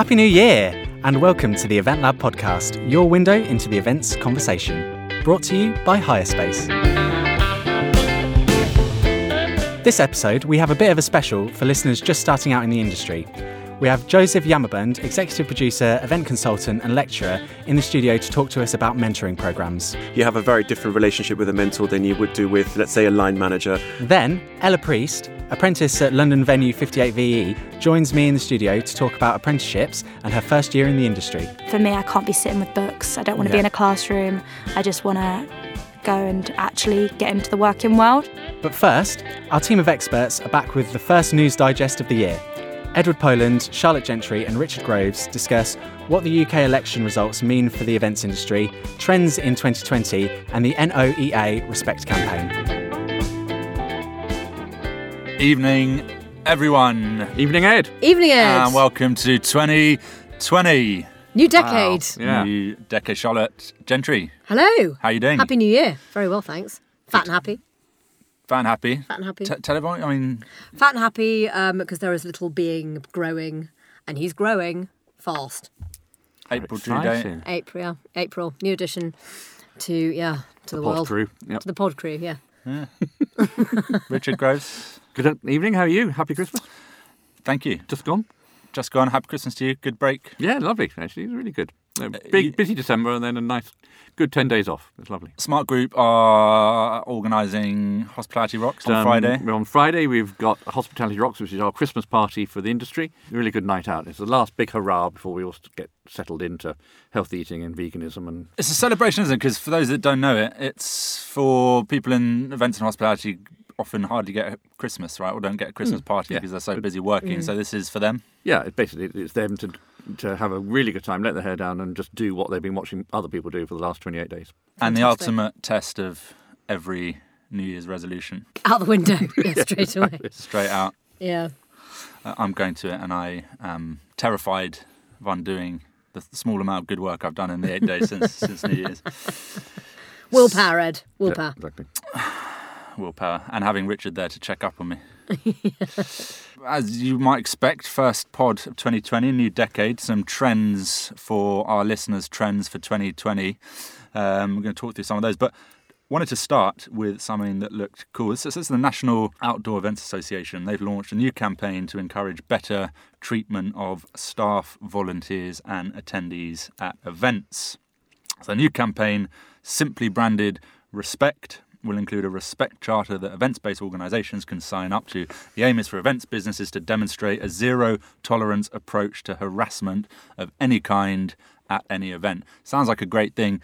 Happy New Year, and welcome to the Event Lab podcast, your window into the events conversation. Brought to you by Hirespace. This episode, we have a bit of a special for listeners just starting out in the industry. We have Joseph Yamabund, executive producer, event consultant, and lecturer, in the studio to talk to us about mentoring programs. You have a very different relationship with a mentor than you would do with, let's say, a line manager. Then, Ella Priest, apprentice at London Venue 58VE, joins me in the studio to talk about apprenticeships and her first year in the industry. For me, I can't be sitting with books. I don't want to be in a classroom. I just want to go and actually get into the working world. But first, our team of experts are back with the first news digest of the year. Edward Poland, Charlotte Gentry, and Richard Groves discuss what the UK election results mean for the events industry, trends in 2020, and the NOEA Respect campaign. Evening, everyone, Evening, Ed. Evening, Ed. and welcome to 2020. New decade. Yeah. New decade, Charlotte Gentry. Hello. How you doing? Happy New Year. Very well, thanks. Fat and happy. Fan happy. Fat and happy. T- tell everyone. I mean, Fat and happy um, because there is a little being growing, and he's growing fast. April Drew Day. April, yeah. April. New addition to yeah to the, Pod world. crew. Yep. To the pod crew. Yeah. Richard Groves. Good evening. How are you? Happy Christmas. Thank you. Just gone. Just gone. Happy Christmas to you. Good break. Yeah, lovely. Actually, it was really good. A you- big, busy December, and then a nice, good ten days off. It's lovely. Smart Group are organising Hospitality Rocks on Um, Friday. On Friday, we've got Hospitality Rocks, which is our Christmas party for the industry. Really good night out. It's the last big hurrah before we all get settled into healthy eating and veganism. And It's a celebration, isn't it? Because for those that don't know it, it's for people in events and hospitality often hardly get a Christmas, right? Or don't get a Christmas party Yeah. because they're so busy working. So this is for them. yeah, it basically it's them to to have a really good time, let their hair down, and just do what they've been watching other people do for the last 28 days. And the ultimate test of every New Year's resolution. Out the window. yeah, straight away. Straight out, Yeah. uh, I'm going to it, and I am terrified of undoing the small amount of good work I've done in the eight days since since New Year's. Willpower, Ed. Willpower. Yeah, exactly. Willpower, and having Richard there to check up on me. As you might expect, first pod of 2020, new decade, some trends for our listeners, trends for 2020. Um, we're going to talk through some of those, but wanted to start with something that looked cool. This, this is the National Outdoor Events Association. They've launched a new campaign to encourage better treatment of staff, volunteers, and attendees at events. So, a new campaign, simply branded Respect, will include a respect charter that events based organisations can sign up to. The aim is for events businesses to demonstrate a zero tolerance approach to harassment of any kind at any event. Sounds like a great thing.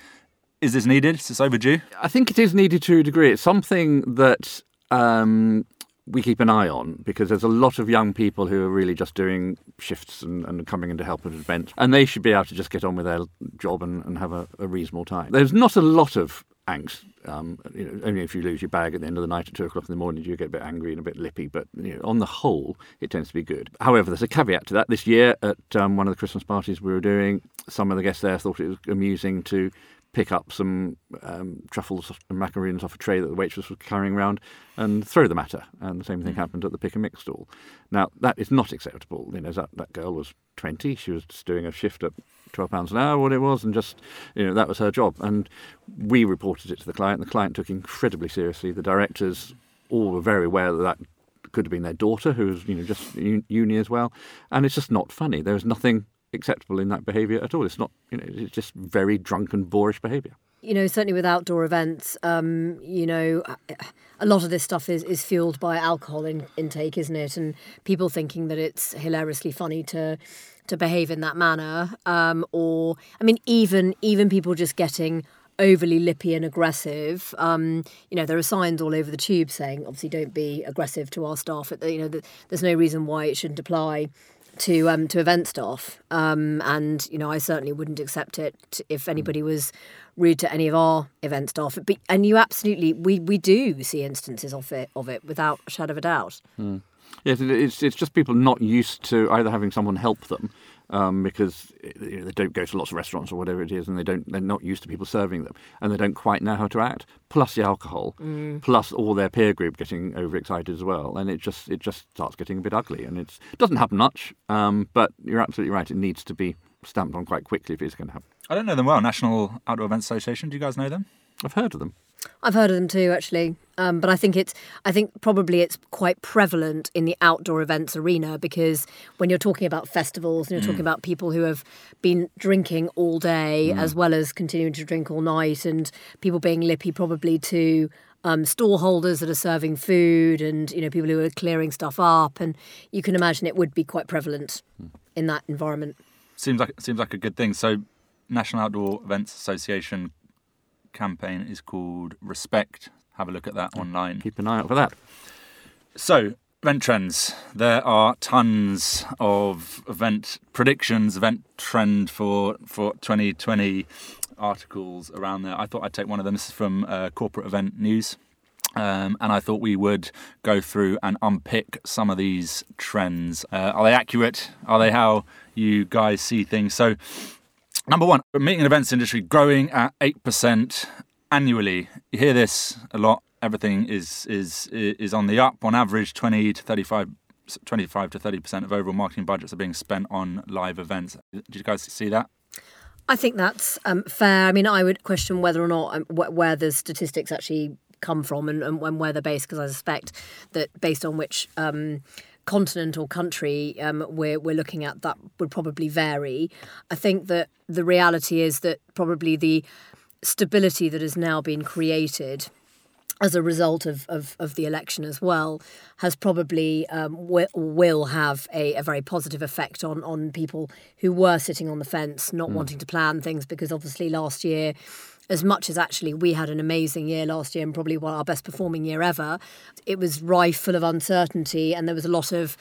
Is this needed? Is this overdue? I think it is needed to a degree. It's something that um, we keep an eye on because there's a lot of young people who are really just doing shifts and, and coming in to help at events, and they should be able to just get on with their job and, and have a, a reasonable time. There's not a lot of angst. Um, you know, only if you lose your bag at the end of the night at two o'clock in the morning do you get a bit angry and a bit lippy. But you know, on the whole, it tends to be good. However, there's a caveat to that. This year, at um, one of the Christmas parties we were doing, some of the guests there thought it was amusing to pick up some um, truffles and macaroons off a tray that the waitress was carrying around and throw them at her. And the same thing happened at the pick and mix stall. Now, that is not acceptable. You know, that, that girl was 20. She was just doing a shift at £12 an hour, what it was, and just, you know, that was her job. And we reported it to the client. The client took incredibly seriously. The directors all were very aware that that could have been their daughter, who was, you know, just uni as well. And it's just not funny. There is nothing acceptable in that behaviour at all. It's not, you know, it's just very drunken, boorish behaviour. You know, certainly with outdoor events, um, you know, a lot of this stuff is, is fueled by alcohol in, intake, isn't it? And people thinking that it's hilariously funny to to behave in that manner, um, or I mean, even even people just getting overly lippy and aggressive. Um, you know, there are signs all over the tube saying, obviously, don't be aggressive to our staff. You know, there's no reason why it shouldn't apply to um, to event staff. Um, and you know, I certainly wouldn't accept it if anybody was rude to any of our event staff. But and you absolutely, we we do see instances of it of it without a shadow of a doubt. Yes, it's it's just people not used to either having someone help them um, because you know, they don't go to lots of restaurants or whatever it is, and they don't they're not used to people serving them, and they don't quite know how to act. Plus the alcohol, plus all their peer group getting overexcited as well, and it just it just starts getting a bit ugly. And it doesn't happen much, um, but you're absolutely right. It needs to be stamped on quite quickly if it's going to happen. I don't know them well. National Outdoor Events Association. Do you guys know them? I've heard of them. I've heard of them too, actually. Um, but I think it's, I think probably it's quite prevalent in the outdoor events arena because when you're talking about festivals and you're talking about people who have been drinking all day as well as continuing to drink all night, and people being lippy probably to um, stall holders that are serving food and you know people who are clearing stuff up, and you can imagine it would be quite prevalent in that environment. Seems like seems like a good thing. So, National Outdoor Events Association campaign is called Respect. Have a look at that online. Keep an eye out for that. So, event trends. There are tons of event predictions, event trend for for 2020 articles around there. I thought I'd take one of them. This is from uh, Corporate Event News. Um, and I thought we would go through and unpick some of these trends. Uh, are they accurate? Are they how you guys see things? So, number one, meeting and events industry growing at 8% annually. You hear this a lot. Everything is is is on the up. On average, 20 to 35 25 to 30% of overall marketing budgets are being spent on live events. Did you guys see that? I think that's um, fair. I mean, I would question whether or not um, wh- where the statistics actually come from and, and, and where they're based, because I suspect that based on which um, continent or country um, we're, we're looking at, that would probably vary. I think that the reality is that probably the stability that has now been created as a result of, of, of the election as well, has probably um, will, will have a, a very positive effect on, on people who were sitting on the fence, not wanting to plan things, because obviously last year, as much as actually we had an amazing year last year and probably one our best performing year ever, it was rife full of uncertainty and there was a lot of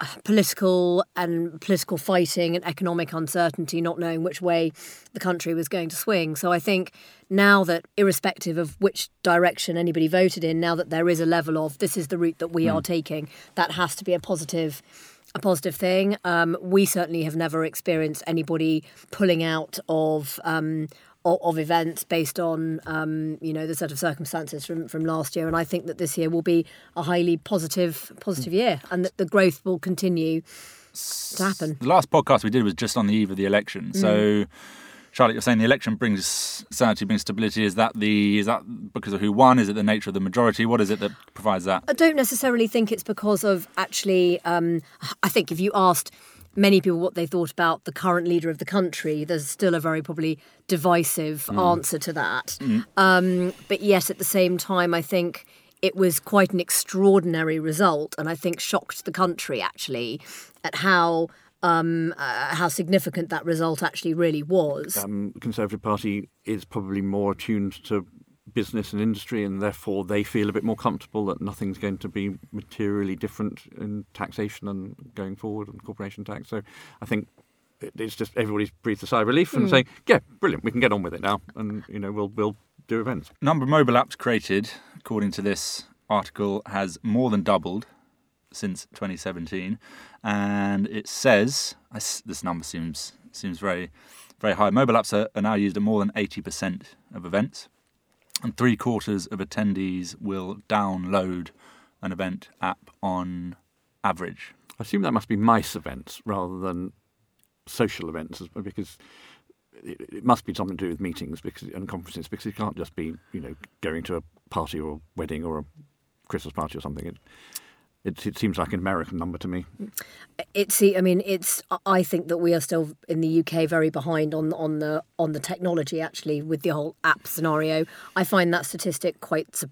political and political fighting and economic uncertainty, not knowing which way the country was going to swing. So I think now that, irrespective of which direction anybody voted in, now that there is a level of this is the route that we are taking, that has to be a positive. A positive thing. Um, we certainly have never experienced anybody pulling out of um, of, of events based on um, you know the set of circumstances from, from last year, and I think that this year will be a highly positive positive year, and that the growth will continue to happen. The last podcast we did was just on the eve of the election. So, Charlotte, you're saying the election brings sanity, brings stability. Is that the is that because of who won? Is it the nature of the majority? What is it that provides that? I don't necessarily think it's because of actually. Um, I think if you asked many people what they thought about the current leader of the country, there's still a very probably divisive answer to that. Um, but yet at the same time, I think it was quite an extraordinary result, and I think shocked the country actually at how. Um, uh, how significant that result actually really was. um, Conservative Party is probably more attuned to business and industry, and therefore they feel a bit more comfortable that nothing's going to be materially different in taxation and going forward and corporation tax. So I think it's just everybody's breathed a sigh of relief and hmm. saying, "Yeah, brilliant, we can get on with it now, and you know we'll we'll do events." Number of mobile apps created, according to this article, has more than doubled since 2017, and it says this number seems seems very very high. Mobile apps are, are now used at more than 80% of events, and three quarters of attendees will download an event app on average. I assume that must be MICE events rather than social events, because it, must be something to do with meetings because and conferences because it can't just be you know going to a party or a wedding or a Christmas party or something. It it, it seems like an American number to me. it's I mean it's I think that we are still in the UK very behind on on the on the technology actually with the whole app scenario. I find that statistic quite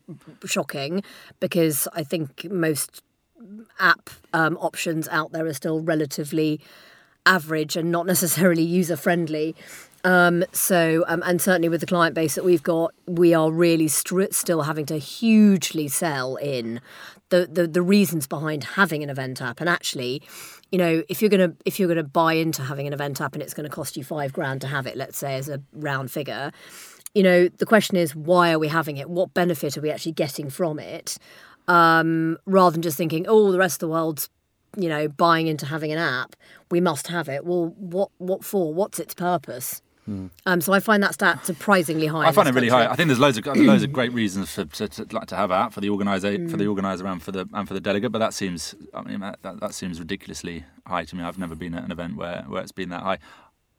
shocking because I think most app um, options out there are still relatively average and not necessarily user friendly. Um, so, um, and certainly with the client base that we've got, we are really still having to hugely sell in the, the the reasons behind having an event app. And actually, you know, if you're gonna if you're gonna buy into having an event app and it's going to cost you five grand to have it, let's say as a round figure, you know, the question is why are we having it? What benefit are we actually getting from it? um, rather than just thinking, oh, the rest of the world's you know buying into having an app. We must have it. Well, what what for? What's its purpose? Um, so I find that stat surprisingly high. I find it really country. high. I think there's loads of loads of great reasons for to, to like to have an app for the organizer for Mm. the organizer and for the and for the delegate, but that seems I mean that, that, that seems ridiculously high to me. I've never been at an event where, where it's been that high.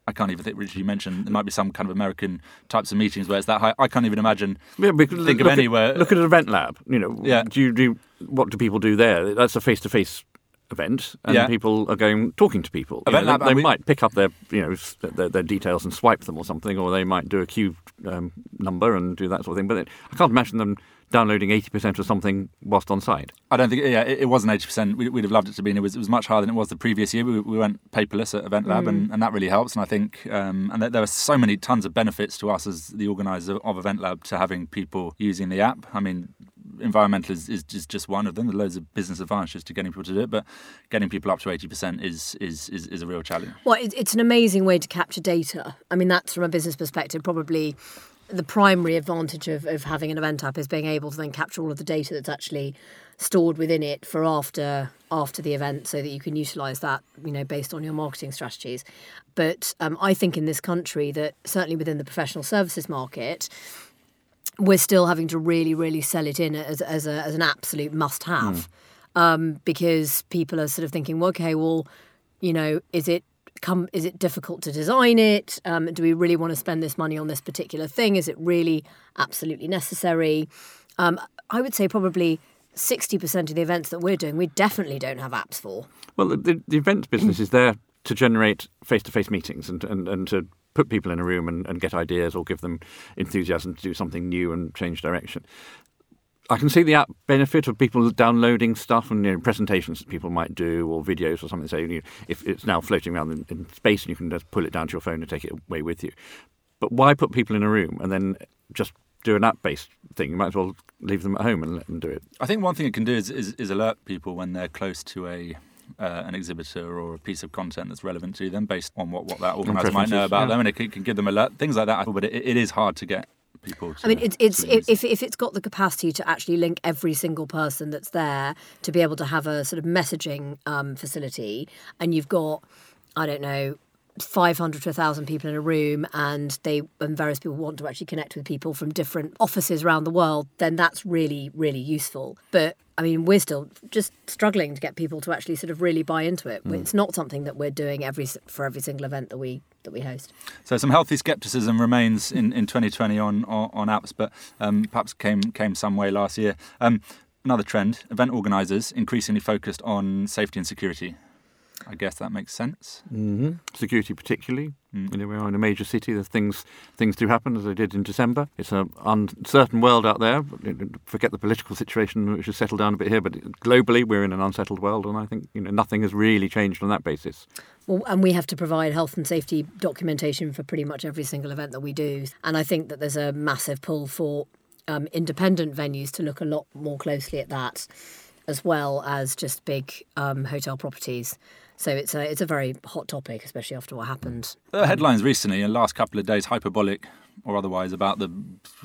I can't even think. Richard, you mentioned there might be some kind of American types of meetings where it's that high. I can't even imagine. Yeah, because Think of look at- anywhere- Look at an event lab. You know, Yeah. do you do what do people do there? That's a face-to-face event, and Yeah. people are going talking to people. Event know, lab, they, they might pick up their you know their, their details and swipe them or something, or they might do a queue um, number and do that sort of thing. But it, I can't imagine them downloading eighty percent of something whilst on site. I don't think. Yeah, it, it wasn't eighty percent. We, we'd have loved it to be. And it was it was much higher than it was the previous year. We, we went paperless at Event Lab, and, and that really helps. And I think um, and there, there are so many tons of benefits to us as the organizer of Event Lab to having people using the app. I mean. Environmental is, is, just one of them. There are loads of business advantages to getting people to do it, but getting people up to eighty percent is, is is is a real challenge. Well, it, it's an amazing way to capture data. I mean, that's from a business perspective probably the primary advantage of, of having an event app is being able to then capture all of the data that's actually stored within it for after after the event so that you can utilize that you know based on your marketing strategies but um, i think in this country that certainly within the professional services market we're still having to really really sell it in as, as, a, as an absolute must have um, because people are sort of thinking well okay well you know is it come is it difficult to design it? Um, do we really want to spend this money on this particular thing? Is it really absolutely necessary? Um, i would say probably 60% of the events that we're doing we definitely don't have apps for. Well, the, the, the events business is there to generate face-to-face meetings and and, and to put people in a room and, and get ideas or give them enthusiasm to do something new and change direction. I can see the app benefit of people downloading stuff and you know, presentations that people might do or videos or something. Say, you know, if it's now floating around in, in space and you can just pull it down to your phone and take it away with you. But why put people in a room and then just do an app-based thing? You might as well leave them at home and let them do it. I think one thing it can do is, is, is alert people when they're close to a uh, an exhibitor or a piece of content that's relevant to them based on what, what that organizer might know about yeah. them, and it can, can give them alert things like that. But it, it is hard to get people. To, I mean, it's it's to if if it's got the capacity to actually link every single person that's there to be able to have a sort of messaging um, facility, and you've got, I don't know. 500 to 1,000 people in a room, and they and various people want to actually connect with people from different offices around the world, then that's really, really useful. But I mean, we're still just struggling to get people to actually sort of really buy into it. It's not something that we're doing every for every single event that we that we host. So some healthy scepticism remains in, in 2020 on, on, on apps, but um, perhaps came came some way last year. Um, another trend: event organisers increasingly focused on safety and security. I guess that makes sense. Mm-hmm. Security, particularly. You know, we are in a major city. There's things things do happen, as they did in December. It's an uncertain world out there. Forget the political situation, which has settled down a bit here, but globally, we're in an unsettled world, and I think you know nothing has really changed on that basis. Well, and we have to provide health and safety documentation for pretty much every single event that we do. And I think that there's a massive pull for um, independent venues to look a lot more closely at that, as well as just big um, hotel properties. So it's a it's a very hot topic, especially after what happened. There are headlines recently, in the last couple of days, hyperbolic or otherwise, about the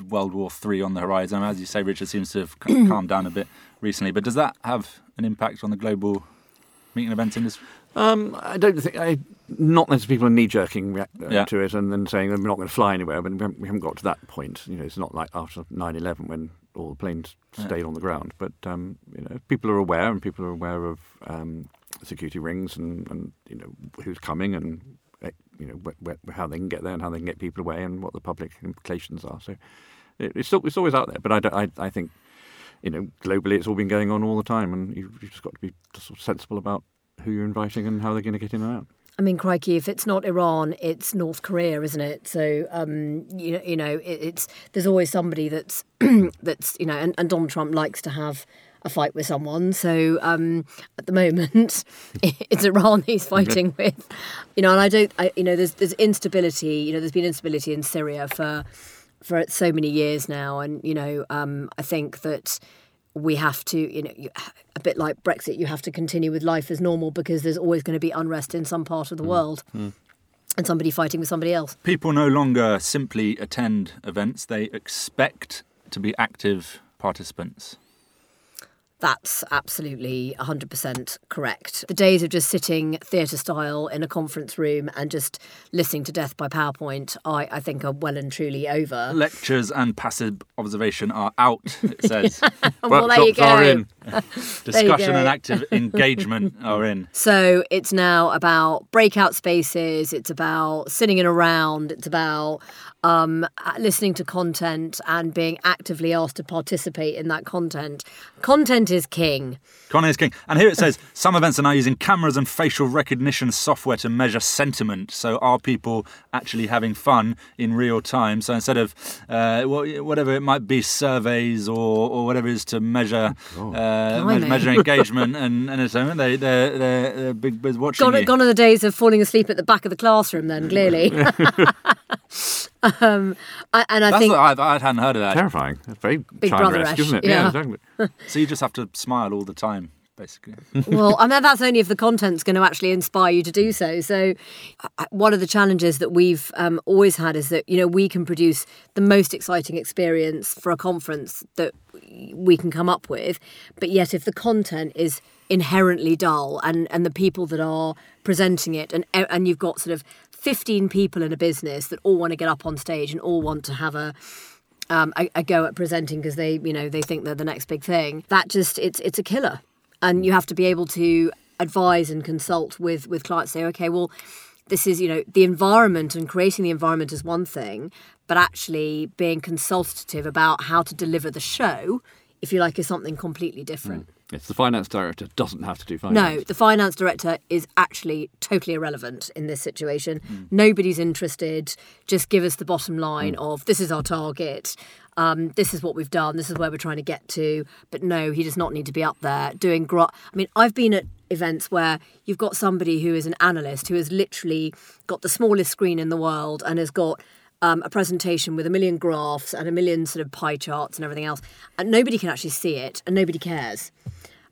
World War Three on the horizon. As you say, Richard seems to have calmed down a bit recently. But does that have an impact on the global meeting events industry? Um, I don't think I not necessarily people are knee jerking react, uh, Yeah. to it and then saying we're not going to fly anywhere, but we haven't, we haven't got to that point. You know, it's not like after 9/11 when all the planes stayed on the ground. But um, you know, people are aware, and people are aware of um, security rings and, and you know who's coming and uh, you know wh- wh- how they can get there and how they can get people away and what the public implications are. So it, it's still, it's always out there. But I, I, I think you know globally it's all been going on all the time, and you've, you've just got to be sort of sensible about who you're inviting and how they're going to get in and out. I mean, crikey, if it's not Iran, it's North Korea, isn't it? So, um, you know, you know, it, it's there's always somebody that's that's you know, and, and Donald Trump likes to have a fight with someone. So, um, at the moment, it's Iran he's fighting with, you know, and I don't, I, you know, there's there's instability. You know, there's been instability in Syria for for so many years now, and you know, um, I think that we have to, you know, a bit like Brexit, you have to continue with life as normal because there's always going to be unrest in some part of the world and somebody fighting with somebody else. People no longer simply attend events; they expect to be active participants. That's absolutely 100% correct. The days of just sitting theatre style in a conference room and just listening to death by PowerPoint, I, I think are well and truly over. Lectures and passive observation are out, it says. well, there you go. in. Discussion and active engagement are in. So it's now about breakout spaces, it's about sitting in a round, it's about um, listening to content and being actively asked to participate in that content. Content is king. Connie is king. And here it says some events are now using cameras and facial recognition software to measure sentiment. So are people actually having fun in real time? So instead of uh, whatever it might be, surveys or, or whatever it is to measure uh, me- Blimey. measure engagement and, and entertainment, they, they're, they're, they're big, big watching Gone, you. gone are the days of falling asleep at the back of the classroom, then, clearly. um, I, and I That's think. what I, I hadn't heard of that. Terrifying. It's very Big China-esque, Brother-ish, isn't it? yeah. exactly. So you just have to smile all the time, basically. well, I mean, that's only if the content's going to actually inspire you to do so. So, one of the challenges that we've um, always had is that, you know, we can produce the most exciting experience for a conference that we can come up with. But yet, if the content is inherently dull and, and the people that are presenting it, and, and you've got sort of 15 people in a business that all want to get up on stage and all want to have a, um, a, a go at presenting because they, you know, they think they're the next big thing. That just it's it's a killer, and you have to be able to advise and consult with with clients. Say, okay, well, this is you know the environment and creating the environment is one thing, but actually being consultative about how to deliver the show, if you like, is something completely different. Mm. Yes, the finance director doesn't have to do finance. No, the finance director is actually totally irrelevant in this situation. Hmm. Nobody's interested. Just give us the bottom line of this is our target. Um, this is what we've done. This is where we're trying to get to. But no, he does not need to be up there doing. Gro- I mean, I've been at events where you've got somebody who is an analyst who has literally got the smallest screen in the world and has got um, a presentation with a million graphs and a million sort of pie charts and everything else, and nobody can actually see it and nobody cares.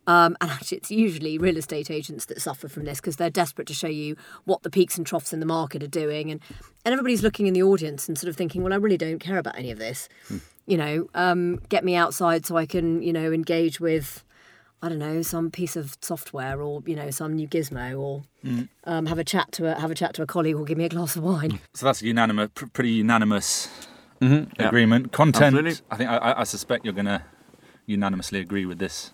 Um, and actually, it's usually real estate agents that suffer from this because they're desperate to show you what the peaks and troughs in the market are doing, and and everybody's looking in the audience and sort of thinking, well, I really don't care about any of this. You know, um, get me outside so I can, you know, engage with, I don't know, some piece of software or you know some new gizmo or um, have a chat to a have a chat to a colleague or give me a glass of wine. So that's a unanimous, pr- pretty unanimous agreement. Content. Absolutely. I think I- I, I suspect you're going to unanimously agree with this.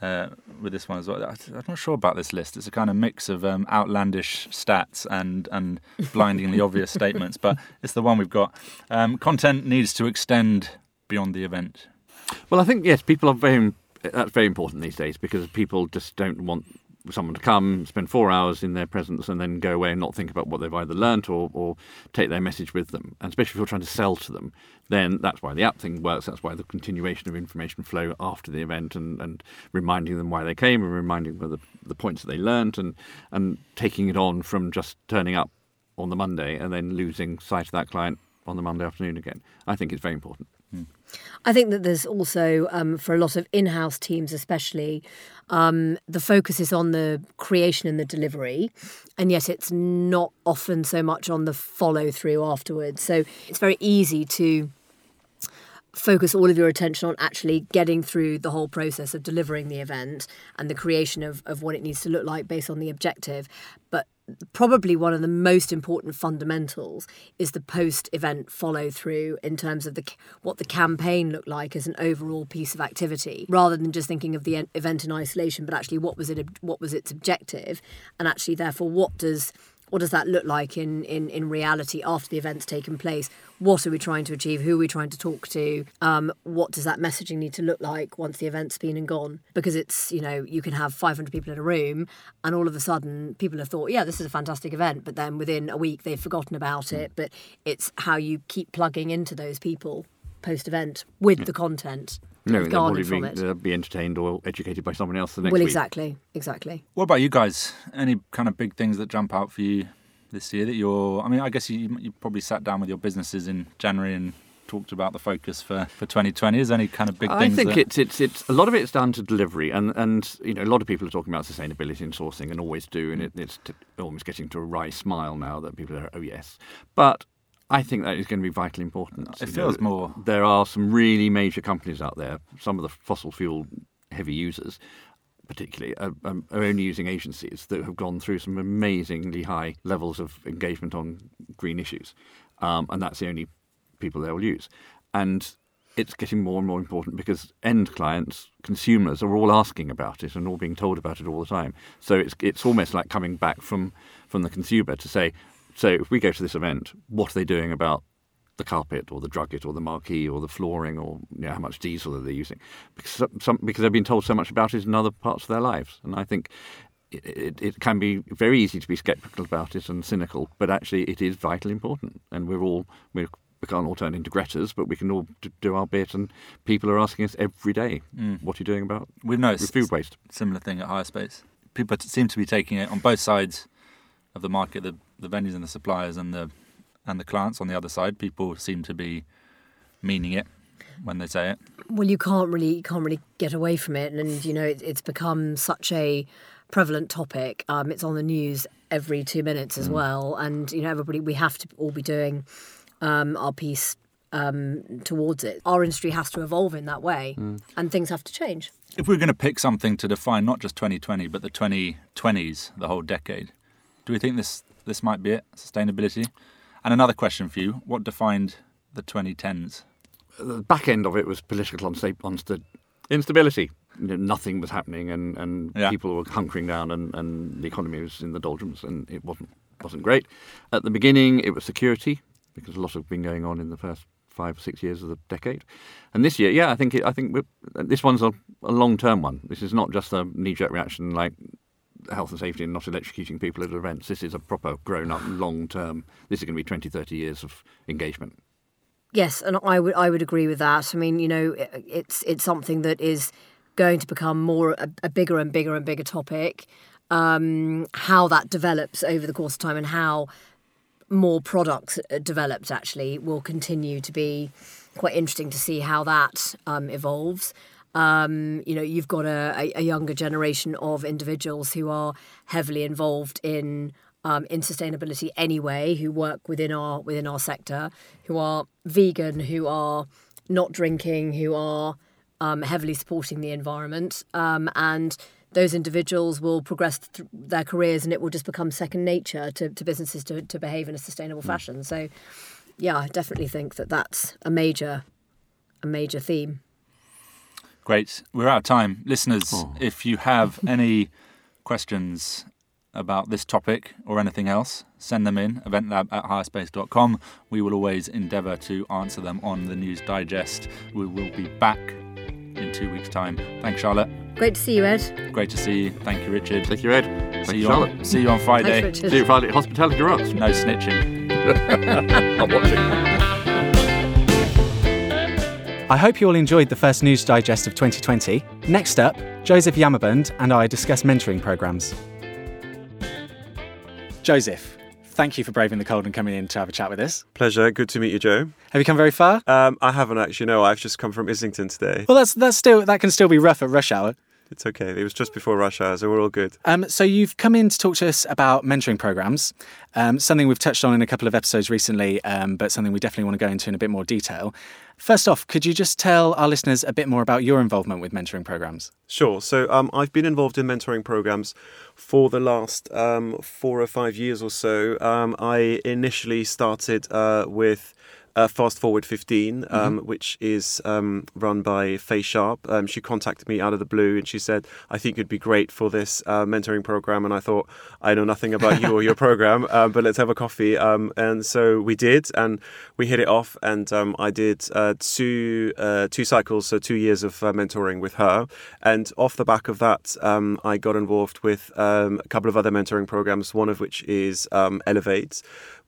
Uh, with this one as well, I- I'm not sure about this list. It's a kind of mix of um, outlandish stats and and blindingly obvious statements, but it's the one we've got. Um, content needs to extend beyond the event. Well, I think yes, people are very. That's very important these days because people just don't want someone to come, spend four hours in their presence, and then go away and not think about what they've either learnt or, or take their message with them. And especially if you're trying to sell to them, then that's why the app thing works. That's why the continuation of information flow after the event and, and reminding them why they came and reminding them of the, the points that they learnt and, and taking it on from just turning up on the Monday and then losing sight of that client on the Monday afternoon again. I think it's very important. I think that there's also, um, for a lot of in house teams especially, um, the focus is on the creation and the delivery, and yet it's not often so much on the follow through afterwards. So it's very easy to focus all of your attention on actually getting through the whole process of delivering the event and the creation of, of what it needs to look like based on the objective. But probably one of the most important fundamentals is the post event follow through in terms of the what the campaign looked like as an overall piece of activity rather than just thinking of the event in isolation but actually what was it what was its objective and actually therefore what does what does that look like in, in, in reality after the event's taken place? What are we trying to achieve? Who are we trying to talk to? Um, what does that messaging need to look like once the event's been and gone? Because it's, you know, you can have 500 people in a room and all of a sudden people have thought, yeah, this is a fantastic event. But then within a week they've forgotten about it. But it's how you keep plugging into those people post event with the content. That No, they'll garnered from be, it. they'll be entertained or educated by someone else the next Well, week. exactly, exactly. What about you guys? Any kind of big things that jump out for you this year that you're? I mean, I guess you you probably sat down with your businesses in January and talked about the focus for, for 2020. Is any kind of big I think that, it's it's it's a lot of it's down to delivery, and and you know a lot of people are talking about sustainability and sourcing, and always do, and mm. it, it's t- almost getting to a wry smile now that people are oh yes, but. I think that is going to be vitally important. It You feels more- There are some really major companies out there. Some of the fossil fuel heavy users, particularly, are, um, are only using agencies that have gone through some amazingly high levels of engagement on green issues, um, and that's the only people they will use. And it's getting more and more important because end clients, consumers, are all asking about it and all being told about it all the time. So it's it's almost like coming back from from the consumer to say, so if we go to this event, what are they doing about the carpet or the drugget or the marquee or the flooring or you know, how much diesel are they using? Because some, because they've been told so much about it in other parts of their lives, and I think. It, it, it can be very easy to be sceptical about it and cynical, but actually it is vitally important, and we're all we're we can't all turn into Greta's, but we can all do our bit. And people are asking us every day, mm. "What are you doing about We've noticed food waste?" Similar thing at Hire Space. People seem to be taking it on both sides of the market, the, the venues and the suppliers, and the and the clients on the other side. People seem to be meaning it when they say it. Well, you can't really you can't really get away from it, and you know it, it's become such a prevalent topic. Um, it's on the news every two minutes as mm. well, and you know everybody we have to all be doing um, our piece um, towards it. Our industry has to evolve in that way, mm. and things have to change. If we're going to pick something to define not just 2020 but the 2020s, the whole decade, do we think this this might be it? Sustainability. And another question for you: What defined the 2010s? The back end of it was political unsta- instability. You know, nothing was happening, and, and yeah. people were hunkering down, and, and the economy was in the doldrums, and it wasn't wasn't great. At the beginning, it was security because a lot have been going on in the first five or six years of the decade. And this year, yeah, I think it, I think this one's a, a long term one. This is not just a knee jerk reaction like health and safety and not electrocuting people at events. This is a proper grown up long term. This is going to be 20, 30 years of engagement. Yes, and I would I would agree with that. I mean, you know, it's it's something that is going to become more a, a bigger and bigger and bigger topic. Um, how that develops over the course of time and how more products uh, developed actually will continue to be quite interesting to see how that um, evolves. Um, you know, you've got a, a, younger generation of individuals who are heavily involved in um, in sustainability anyway, who work within our within our sector, who are vegan, who are not drinking, who are um, heavily supporting the environment, um, and those individuals will progress th- their careers and it will just become second nature to, to businesses to, to behave in a sustainable mm. fashion. So, yeah, I definitely think that that's a major, a major theme. Great. We're out of time. Listeners, oh. if you have any questions about this topic or anything else, send them in, eventlab at hirespace.com. We will always endeavour to answer them on the News Digest. We will be back in two weeks' time. Thanks, Charlotte. Great to see you, Ed. Great to see you. Thank you, Richard. Thank you, Ed. Thank see you, Charlotte. On, see you on Friday. Thanks, see you Friday. Hospitality rocks. No snitching. I'm watching. I hope you all enjoyed the first News Digest of 2020. Next up, Joseph Yamabund and I discuss mentoring programs. Joseph, thank you for braving the cold and coming in to have a chat with us. Pleasure. Good to meet you, Joe. Have you come very far? Um, I haven't actually. No, I've just come from Islington today. Well, that's that's still that can still be rough at rush hour. It's okay. It was just before rush hour, so we're all good. Um, so you've come in to talk to us about mentoring programs, um, something we've touched on in a couple of episodes recently, um, but something we definitely want to go into in a bit more detail. First off, could you just tell our listeners a bit more about your involvement with mentoring programs? Sure. So um, I've been involved in mentoring programs for the last um, four or five years or so. Um, I initially started uh, with uh, Fast Forward 15, um, mm-hmm. which is um, run by Faye Sharp. Um, she contacted me out of the blue and she said, I think you'd be great for this uh, mentoring program. And I thought, I know nothing about you or your program, uh, but let's have a coffee. Um, and so we did, and we hit it off. And um, I did uh, two, uh, two cycles, so two years of uh, mentoring with her. And off the back of that, um, I got involved with a couple of other mentoring programs, one of which is Elevate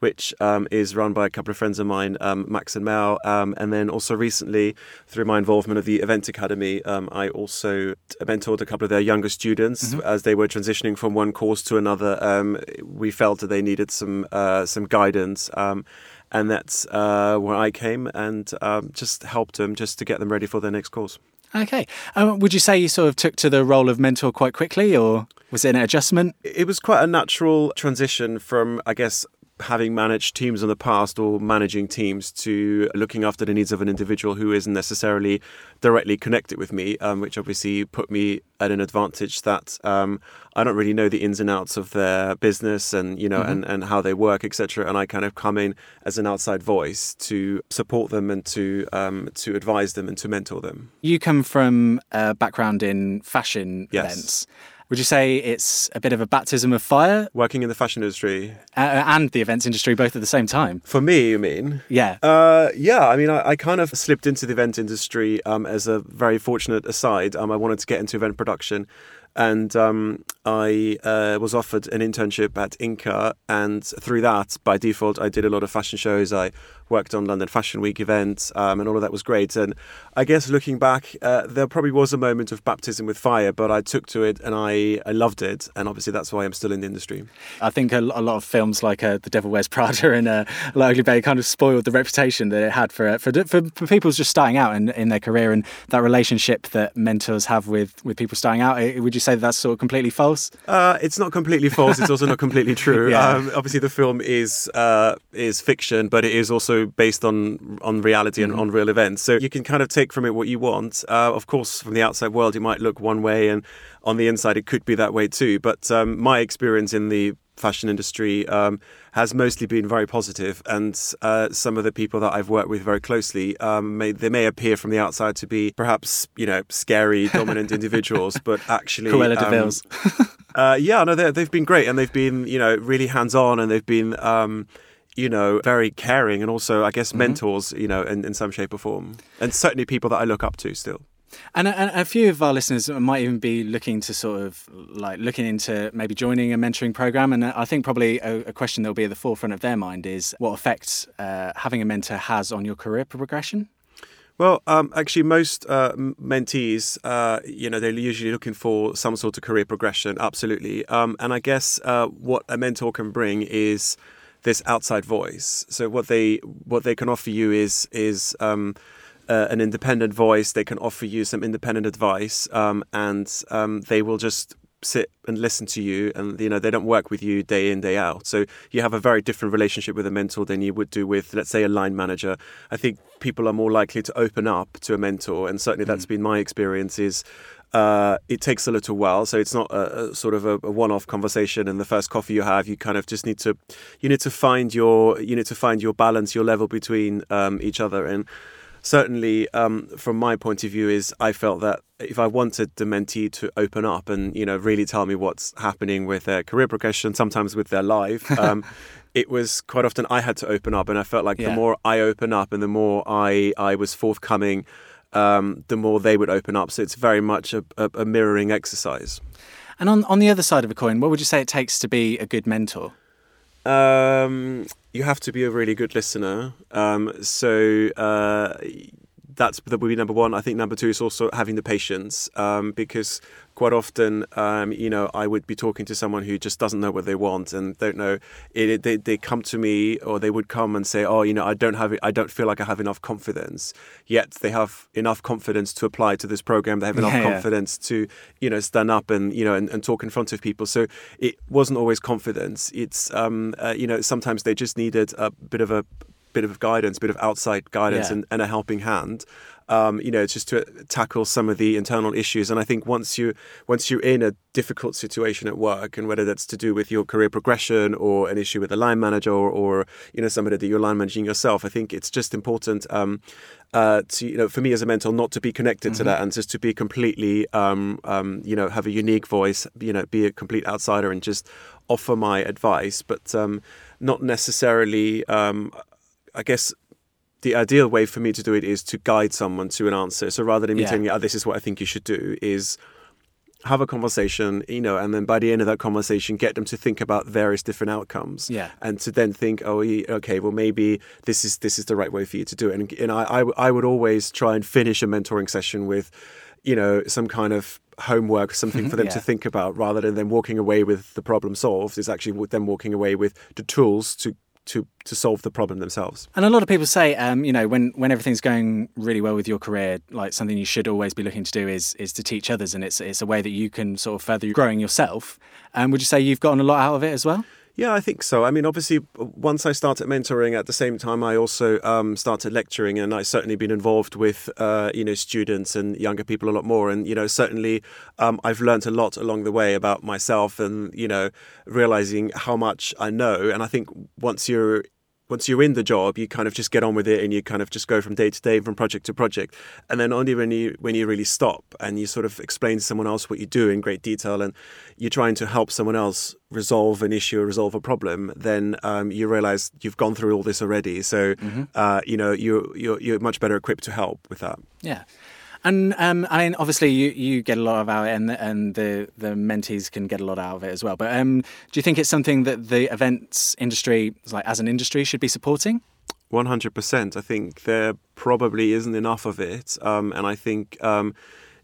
which um, is run by a couple of friends of mine, um, Max and Mel. Um, and then also recently, through my involvement of the Event Academy, um, I also mentored a couple of their younger students mm-hmm. as they were transitioning from one course to another. Um, we felt that they needed some uh, some guidance um, and that's uh, where I came and um, just helped them just to get them ready for their next course. Okay. Um, would you say you sort of took to the role of mentor quite quickly, or was it an adjustment? It was quite a natural transition from, I guess, having managed teams in the past or managing teams to looking after the needs of an individual who isn't necessarily directly connected with me, um, which obviously put me at an advantage that um, I don't really know the ins and outs of their business and you know mm-hmm. and, and how they work, etc. And I kind of come in as an outside voice to support them and to um, to advise them and to mentor them. You come from a background in fashion yes. events. Would you say it's a bit of a baptism of fire? Working in the fashion industry. Uh, and the events industry both at the same time? For me, you mean? Yeah. Uh, yeah, I mean, I, I, kind of slipped into the event industry um, as a very fortunate aside. Um, I wanted to get into event production and um, I uh, was offered an internship at Inca, and through that, by default, I did a lot of fashion shows. I worked on London Fashion Week events, um, and all of that was great. And I guess looking back, uh, there probably was a moment of baptism with fire, but I took to it and I, I loved it, and obviously that's why I'm still in the industry. I think a, a lot of films like uh, The Devil Wears Prada and uh, Ugly Betty kind of spoiled the reputation that it had for uh, for, for, for people just starting out in, in their career, and that relationship that mentors have with, with people starting out. Would you say that's sort of completely false? Uh, it's not completely false. It's also not completely true. yeah. um, obviously, the film is uh, is fiction, but it is also based on on reality mm-hmm. and on real events. So you can kind of take from it what you want. Uh, of course, from the outside world, it might look one way, and on the inside, it could be that way too. But um, my experience in the fashion industry um, has mostly been very positive, and uh, some of the people that I've worked with very closely, um, may, they may appear from the outside to be perhaps you know scary, dominant individuals, but actually, Cruella de Vil's. uh, yeah, no, they've been great, and they've been you know really hands on, and they've been. Um, you know, very caring and also, I guess, mm-hmm. mentors, you know, in, in some shape or form. And certainly people that I look up to still. And a, a, few of our listeners might even be looking to sort of like looking into maybe joining a mentoring program. And I think probably a, a question that will be at the forefront of their mind is what effect uh, having a mentor has on your career progression. Well, um, actually, most uh, mentees, uh, you know, they're usually looking for some sort of career progression. Absolutely, um, and I guess uh, what a mentor can bring is this outside voice. So what they what they can offer you is is um, uh, an independent voice. They can offer you some independent advice, um, and um, they will just sit and listen to you and you know they don't work with you day in day out so you have a very different relationship with a mentor than you would do with let's say a line manager i think people are more likely to open up to a mentor and certainly that's mm. been my experience is uh, it takes a little while, so it's not a, a sort of a, a, one-off conversation. And the first coffee you have, you kind of just need to, you need to find your, you need to find your balance, your level between um, each other. And certainly, um, from my point of view, is I felt that if I wanted the mentee to open up and you know really tell me what's happening with their career progression, sometimes with their life. Um, it was quite often I had to open up, and I felt like yeah. the more I open up and the more I I was forthcoming, um, the more they would open up. So it's very much a, a, a mirroring exercise. And on, on the other side of a coin, what would you say it takes to be a good mentor? Um, you have to be a really good listener. Um, so uh, that's that would be number one. I think number two is also having the patience um, because quite often, um, you know, I would be talking to someone who just doesn't know what they want and don't know. It, they they come to me or they would come and say, "Oh, you know, I don't have, I don't feel like I have enough confidence." Yet they have enough confidence to apply to this program. They have enough yeah, confidence yeah. to, you know, stand up and you know and, and, talk in front of people. So it wasn't always confidence. It's, um, uh, you know, sometimes they just needed a bit of a bit of guidance, bit of outside guidance, yeah. and, and, a helping hand. Um, you know, just to tackle some of the internal issues. And I think once you once you're in a difficult situation at work, and whether that's to do with your career progression or an issue with a line manager or, or you know somebody that you're line managing yourself, I think it's just important. Um, uh, to you know, for me as a mentor, not to be connected mm-hmm. to that, and just to be completely, um, um, you know, have a unique voice, you know, be a complete outsider, and just offer my advice, but um, not necessarily um, I guess the ideal way for me to do it is to guide someone to an answer. So rather than me yeah. telling you, oh, this is what I think you should do, is have a conversation, you know, and then by the end of that conversation, get them to think about various different outcomes. Yeah. And to then think, oh, okay, well, maybe this is this is the right way for you to do it. And, and I, I, I would always try and finish a mentoring session with, you know, some kind of homework, something mm-hmm. for them yeah. to think about, rather than them walking away with the problem solved. Is actually them walking away with the tools to to to solve the problem themselves. And a lot of people say, um, you know, when when everything's going really well with your career, like something you should always be looking to do is is to teach others, and it's it's a way that you can sort of further growing yourself. And um, would you say you've gotten a lot out of it as well? Yeah, I think so. I mean, obviously, once I started mentoring, at the same time, I also um, started lecturing, and I've certainly been involved with uh, you know students and younger people a lot more. And you know, certainly, um, I've learned a lot along the way about myself, and you know, realizing how much I know. And I think once you're once you're in the job, you kind of just get on with it and you kind of just go from day to day, from project to project. And then only when you when you really stop and you sort of explain to someone else what you do in great detail and you're trying to help someone else resolve an issue or resolve a problem, then um, you realize you've gone through all this already. So mm-hmm. uh, you know you're, you're you're much better equipped to help with that. Yeah. And um, I mean, obviously, you, you get a lot of out, and and the the mentees can get a lot out of it as well. But um, do you think it's something that the events industry, like as an industry, should be supporting? One hundred percent. I think there probably isn't enough of it, um, and I think. Um,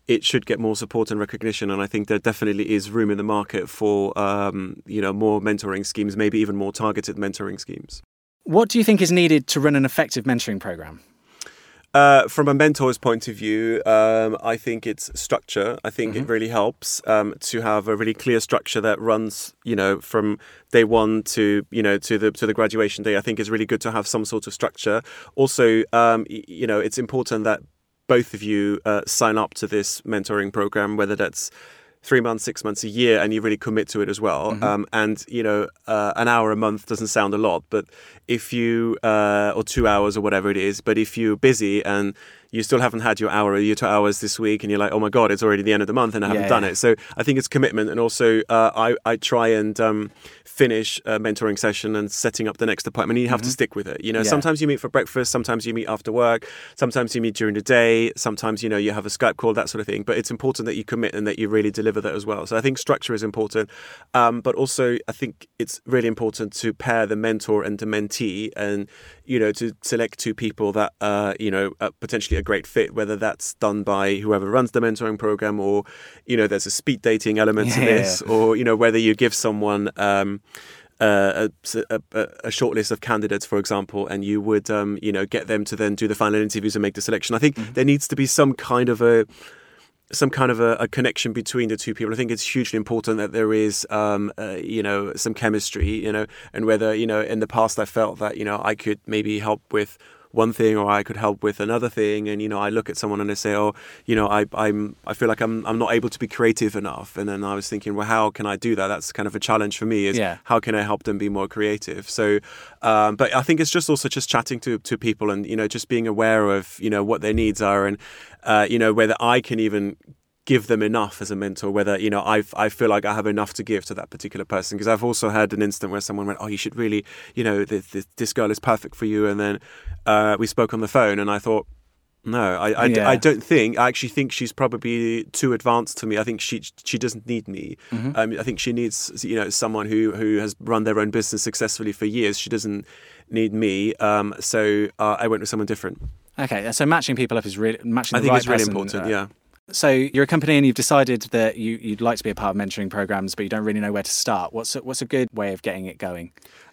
it should get more support and recognition, and I think there definitely is room in the market for um, you know more mentoring schemes, maybe even more targeted mentoring schemes. What do you think is needed to run an effective mentoring program? Uh, from a mentor's point of view, um, I think it's structure. I think mm-hmm. it really helps um, to have a really clear structure that runs, you know, from day one to you know to the to the graduation day. I think it's really good to have some sort of structure. Also, um, you know, it's important that both of you uh, sign up to this mentoring program, whether that's three months, six months, a year, and you really commit to it as well. Mm-hmm. Um, and you know, uh, an hour a month doesn't sound a lot, but if you uh, or two hours or whatever it is, but if you're busy and you still haven't had your hour or your two hours this week, and you're like, oh my god, it's already the end of the month, and I haven't yeah, done yeah. it. So I think it's commitment, and also uh, I I try and um, finish a mentoring session and setting up the next appointment. You have mm-hmm. to stick with it. You know, yeah. sometimes you meet for breakfast, sometimes you meet after work, sometimes you meet during the day, sometimes you know you have a Skype call, that sort of thing. But it's important that you commit and that you really deliver that as well. So I think structure is important, um, but also I think it's really important to pair the mentor and the mentee, and you know to select two people that uh, you know are potentially a great fit, whether that's done by whoever runs the mentoring program or you know there's a speed dating element yeah. to this, or you know whether you give someone. Um, uh, a, a, a, short list of candidates, for example, and you would, um, you know, get them to then do the final interviews and make the selection. I think mm-hmm. there needs to be some kind of a some kind of a, a, connection between the two people. I think it's hugely important that there is, um, uh, you know, some chemistry, you know, and whether, you know, in the past I felt that, you know, I could maybe help with one thing or I could help with another thing and you know I look at someone and I say oh you know I I'm I feel like I'm I'm not able to be creative enough. And then I was thinking well how can I do that? That's kind of a challenge for me is yeah. how can I help them be more creative? So um, but I think it's just also just chatting to to people and you know just being aware of you know what their needs are and uh, you know whether I can even give them enough as a mentor whether you know i i feel like i have enough to give to that particular person because i've also had an instant where someone went oh you should really you know this, this girl is perfect for you and then uh, we spoke on the phone and i thought no, I, I, yeah. I, don't think. I actually think she's probably too advanced for me. I think she she doesn't need me. Mm-hmm. Um, I think she needs you know someone who who has run their own business successfully for years. She doesn't need me. Um, so uh, I went with someone different. Okay, so matching people up is really matching. I think right it's really person, important. Uh, yeah. So you're a company and you've decided that you, would like to be a part of mentoring programs, but you don't really know where to start. What's a, what's a good way of getting it going?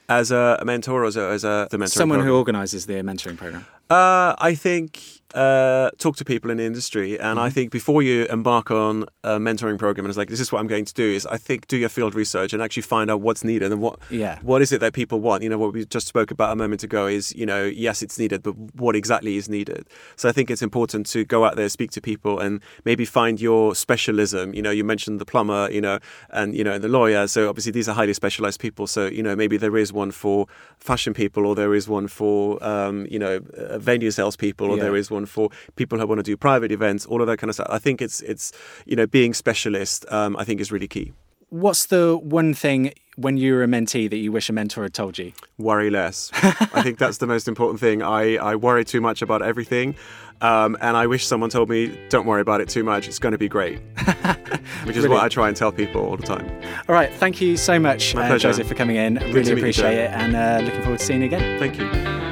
As a, mentor or as a, as a the mentoring Someone program? who organises the mentoring program. Uh, I think uh, talk to people in the industry, and mm-hmm. I think before you embark on a mentoring program, and it's like this is what I'm going to do. Is I think do your field research and actually find out what's needed and what yeah. what is it that people want. You know what we just spoke about a moment ago is you know yes it's needed, but what exactly is needed. So I think it's important to go out there, speak to people, and maybe find your specialism. You know you mentioned the plumber, you know, and you know the lawyer. So obviously these are highly specialized people. So you know maybe there is one for fashion people, or there is one for um, you know venue salespeople, or yeah. there is one for people who want to do private events, all of that kind of stuff. I think it's it's you know being specialist. Um, I think is really key. What's the one thing when you were a mentee that you wish a mentor had told you? Worry less. I think that's the most important thing. I, I worry too much about everything. Um, and I wish someone told me, don't worry about it too much. It's going to be great. Which is what I try and tell people all the time. All right. Thank you so much, uh, Joseph, for coming in. Good really appreciate it. And uh, looking forward to seeing you again. Thank you.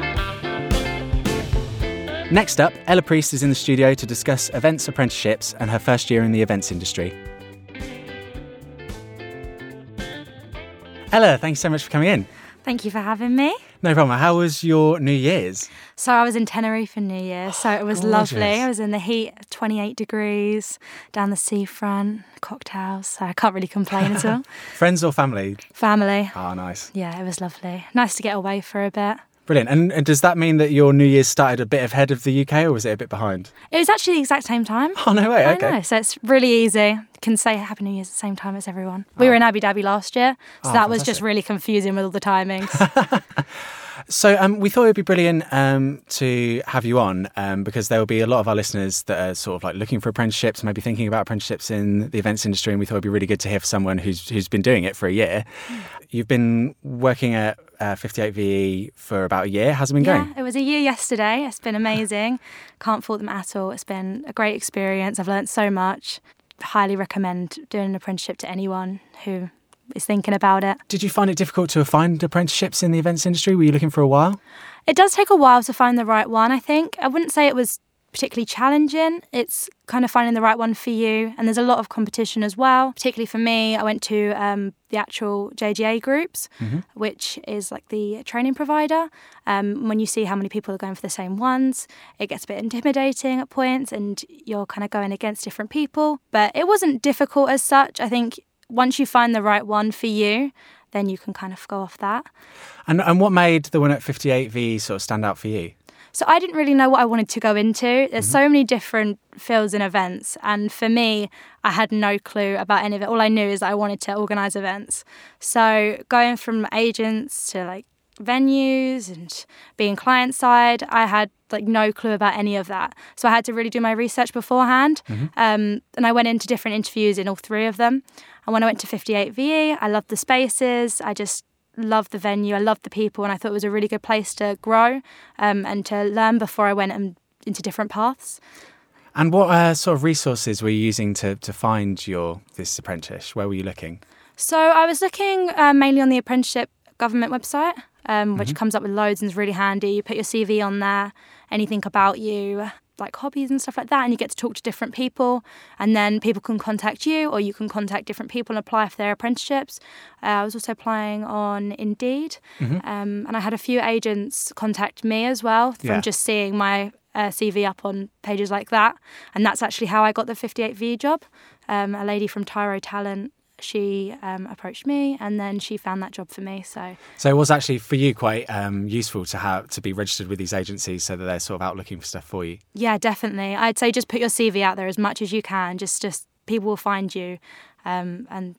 Next up, Ella Priest is in the studio to discuss events apprenticeships and her first year in the events industry. Ella, thanks so much for coming in. Thank you for having me. No problem. How was your New Year's? So I was in Tenerife for New Year, so it was lovely. I was in the heat, 28 degrees, down the seafront, cocktails. So I can't really complain at all. Friends or family? Family. Ah, nice. Yeah, it was lovely. Nice to get away for a bit. Brilliant. And, and does that mean that your New Year's started a bit ahead of the UK or was it a bit behind? It was actually the exact same time. Oh, no way. I Okay. know, so it's really easy. Can say Happy New Year's at the same time as everyone. We were ah. in Abu Dhabi last year, so Oh, that was just really confusing with all the timings. So um, we thought it would be brilliant um, to have you on um, because there will be a lot of our listeners that are sort of like looking for apprenticeships, maybe thinking about apprenticeships in the events industry, and we thought it'd be really good to hear from someone who's who's been doing it for a year. You've been working at uh, 58VE E for about a year. How's it been yeah, going? it was a year yesterday. It's been amazing. Can't fault them at all. It's been a great experience. I've learned so much. Highly recommend doing an apprenticeship to anyone who is thinking about it. Did you find it difficult to find apprenticeships in the events industry? Were you looking for a while? It does take a while to find the right one, I think. I wouldn't say it was particularly challenging. It's kind of finding the right one for you. And there's a lot of competition as well. Particularly for me, I went to um, the actual JGA groups, which is like the training provider. Um, when you see how many people are going for the same ones, it gets a bit intimidating at points and you're kind of going against different people. But it wasn't difficult as such. I think once you find the right one for you, then you can kind of go off that. And and what made the one at 58V sort of stand out for you? So I didn't really know what I wanted to go into. There's so many different fields and events, and for me, I had no clue about any of it. All I knew is that I wanted to organise events. So going from agents to like venues and being client side, I had like no clue about any of that. So I had to really do my research beforehand. Um, and I went into different interviews in all three of them. And when I went to 58VE, I loved the spaces. I just loved the venue. I loved the people, and I thought it was a really good place to grow um, and to learn before I went um, into different paths. And what uh, sort of resources were you using to, to find your this apprentice? Where were you looking? So I was looking uh, mainly on the apprenticeship government website, um, which comes up with loads and is really handy. You put your CV on there, anything about you, like hobbies and stuff like that, and you get to talk to different people. And then people can contact you, or you can contact different people and apply for their apprenticeships. Uh, I was also applying on Indeed, um, and I had a few agents contact me as well from Yeah. just seeing my uh, CV up on pages like that. And that's actually how I got the 58V job. Um, a lady from Tyro Talent, she um, approached me and then she found that job for me. So So it was actually for you quite um, useful to have to be registered with these agencies so that they're sort of out looking for stuff for you. yeah, definitely. I'd say just put your CV out there as much as you can. Just, just people will find you, um, and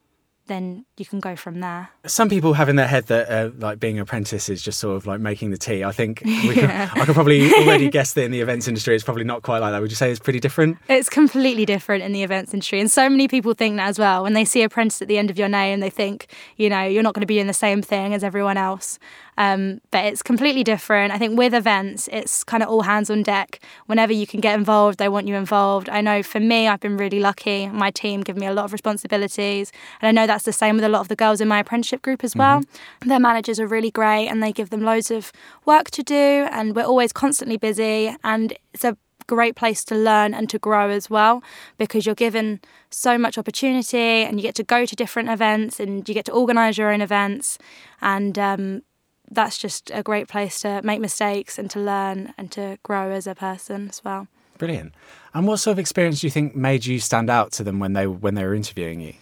then you can go from there. Some people have in their head that uh, like being an apprentice is just sort of like making the tea. I think we can, I could probably already guess that in the events industry it's probably not quite like that. Would you say it's pretty different? It's completely different in the events industry, and so many people think that as well. When they see apprentice at the end of your name, they think, you know, you're not going to be doing the same thing as everyone else. Um, but it's completely different. I think with events, it's kind of all hands on deck. Whenever you can get involved, they want you involved. I know for me, I've been really lucky. My team give me a lot of responsibilities, and I know that's the same with a lot of the girls in my apprenticeship group as well. Their managers are really great, and they give them loads of work to do, and we're always constantly busy, and it's a great place to learn and to grow as well because you're given so much opportunity and you get to go to different events and you get to organise your own events and um, that's just a great place to make mistakes and to learn and to grow as a person as well. Brilliant. And what sort of experience do you think made you stand out to them when they when they were interviewing you?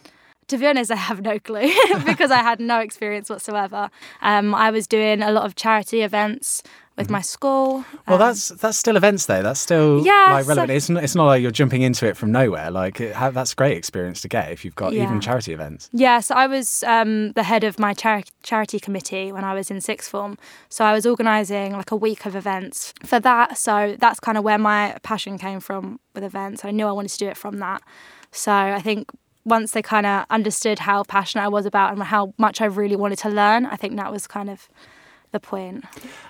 To be honest, I have no clue because I had no experience whatsoever. Um, I was doing a lot of charity events with my school. Well, um, that's that's still events though. That's still Yeah, like relevant. so- It's not, it's not like you're jumping into it from nowhere. Like it, ha- that's great experience to get if you've got Yeah. even charity events. Yeah, so I was um, the head of my chari- charity committee when I was in sixth form. So I was organising like a week of events for that. So that's kind of where my passion came from with events. I knew I wanted to do it from that. So I think once they kind of understood how passionate I was about and how much I really wanted to learn, I think that was kind of the point.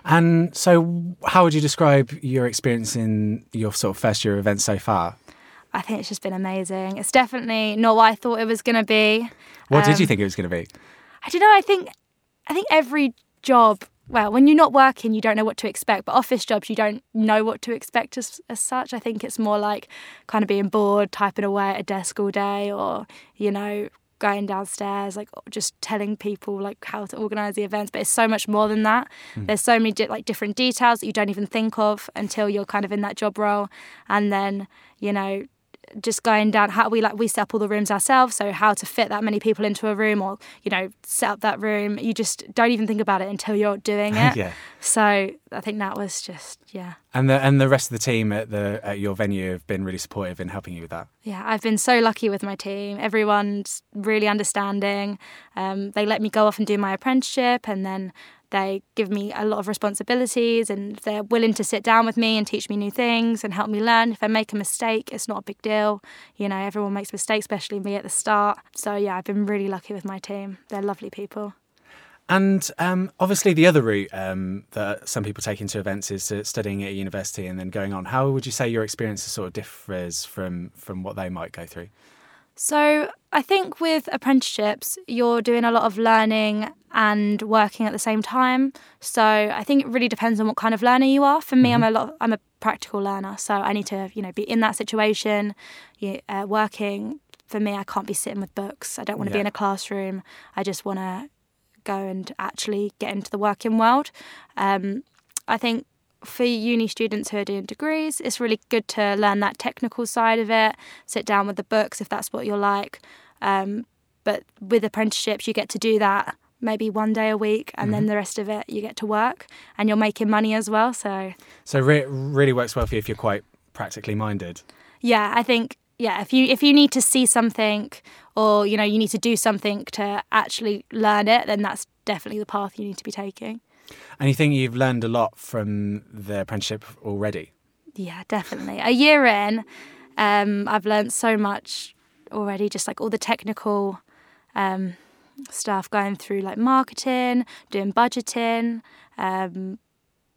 And so, how would you describe your experience in your sort of first year of events so far? I think it's just been amazing. It's definitely not what I thought it was going to be. What did you Um, think it was going to be? I don't know. I think I think every job. Well, when you're not working, you don't know what to expect. But office jobs, you don't know what to expect as, as such. I think it's more like kind of being bored, typing away at a desk all day, or you know, going downstairs, like just telling people like how to organize the events. But it's so much more than that. Hmm. There's so many di- like different details that you don't even think of until you're kind of in that job role, and then you know just going down how we like we set up all the rooms ourselves so how to fit that many people into a room or you know set up that room. You just don't even think about it until you're doing it. Yeah. so i think that was just yeah. And the and the rest of the team at the at your venue have been really supportive in helping you with that. yeah i've been so lucky with my team. Everyone's really understanding. Um, they let me go off and do my apprenticeship and then they give me a lot of responsibilities and they're willing to sit down with me and teach me new things and help me learn. If i make a mistake it's not a big deal. You know everyone makes mistakes especially me at the start. So yeah i've been really lucky with my team. They're lovely people. And um, obviously, the other route um, that some people take into events is to studying at a university and then going on. How would you say your experience sort of differs from from what they might go through? So I think with apprenticeships, you're doing a lot of learning and working at the same time. So I think it really depends on what kind of learner you are. For me, I'm a lot. I'm a practical learner, so I need to, you know, be in that situation, you- uh, working. For me, I can't be sitting with books. I don't want to Yeah. be in a classroom. I just want to go and actually get into the working world. Um, I think for uni students who are doing degrees, it's really good to learn that technical side of it, sit down with the books if that's what you're like. Um, but with apprenticeships, you get to do that maybe one day a week, and then the rest of it you get to work, and you're making money as well. So So re- really works well for you if you're quite practically minded. yeah, I think yeah, if you if you need to see something or you know you need to do something to actually learn it, then that's definitely the path you need to be taking. And you think you've learned a lot from the apprenticeship already? Yeah, definitely. A year in, um, I've learned so much already, just like all the technical um, stuff going through like marketing, doing budgeting. Um,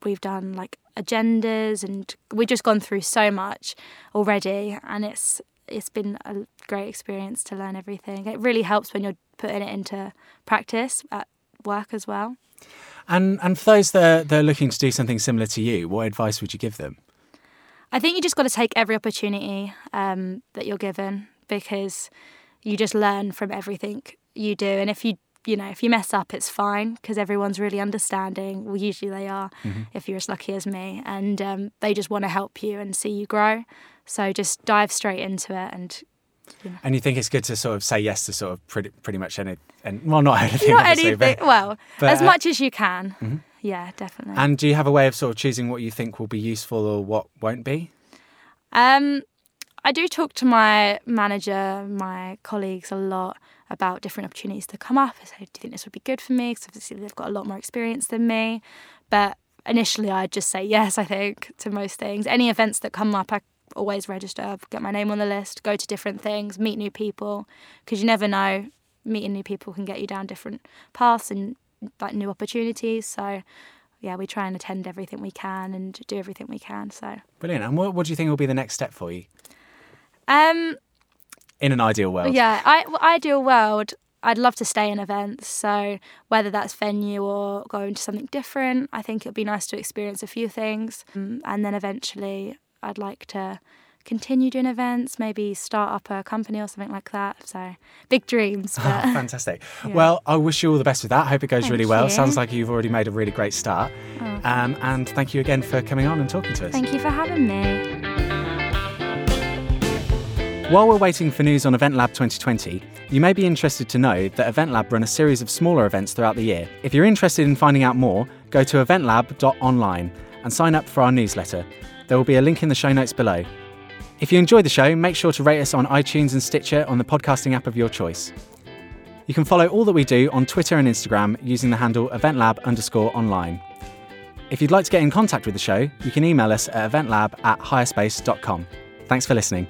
we've done like agendas and we've just gone through so much already and it's it's been a great experience to learn everything. It really helps when you're putting it into practice at work as well. And and for those that are looking to do something similar to you, what advice would you give them? I think you just got to take every opportunity um, that you're given because you just learn from everything you do. And if you, you know, if you mess up, it's fine because everyone's really understanding. Well, usually they are, if you're as lucky as me, and um, they just want to help you and see you grow. So just dive straight into it and And you think it's good to sort of say yes to sort of pretty pretty much any and well not anything not anything. but- well, but, as uh, much as you can. Yeah, definitely. and do you have a way of sort of choosing what you think will be useful or what won't be? Um, I do talk to my manager, my colleagues a lot about different opportunities to come up. I say, do you think this would be good for me? Because obviously they've got a lot more experience than me. But initially, I'd just say yes, I think, to most things. Any events that come up, I always register, get my name on the list, go to different things, meet new people. Because you never know, meeting new people can get you down different paths and like new opportunities. So, yeah, we try and attend everything we can and do everything we can. So, Brilliant. And what, what do you think will be the next step for you um, in an ideal world? Yeah, I well, ideal world. I'd love to stay in events. So whether that's venue or going to something different, I think it'd be nice to experience a few things, Um, and then eventually I'd like to continue doing events. Maybe start up a company or something like that. So big dreams. But Fantastic. Well, I wish you all the best with that. I hope it goes Thank really well. you. Sounds like you've already made a really great start. Um, and thank you again for coming on and talking to us. thank you for having me. While we're waiting for news on Event Lab 2020, you may be interested to know that Event Lab run a series of smaller events throughout the year. If you're interested in finding out more, go to eventlab.online and sign up for our newsletter. There will be a link in the show notes below. If you enjoyed the show, make sure to rate us on iTunes and Stitcher on the podcasting app of your choice. You can follow all that we do on Twitter and Instagram using the handle eventlab underscore online. If you'd like to get in contact with the show, you can email us at eventlab at hirespace.com. Thanks for listening.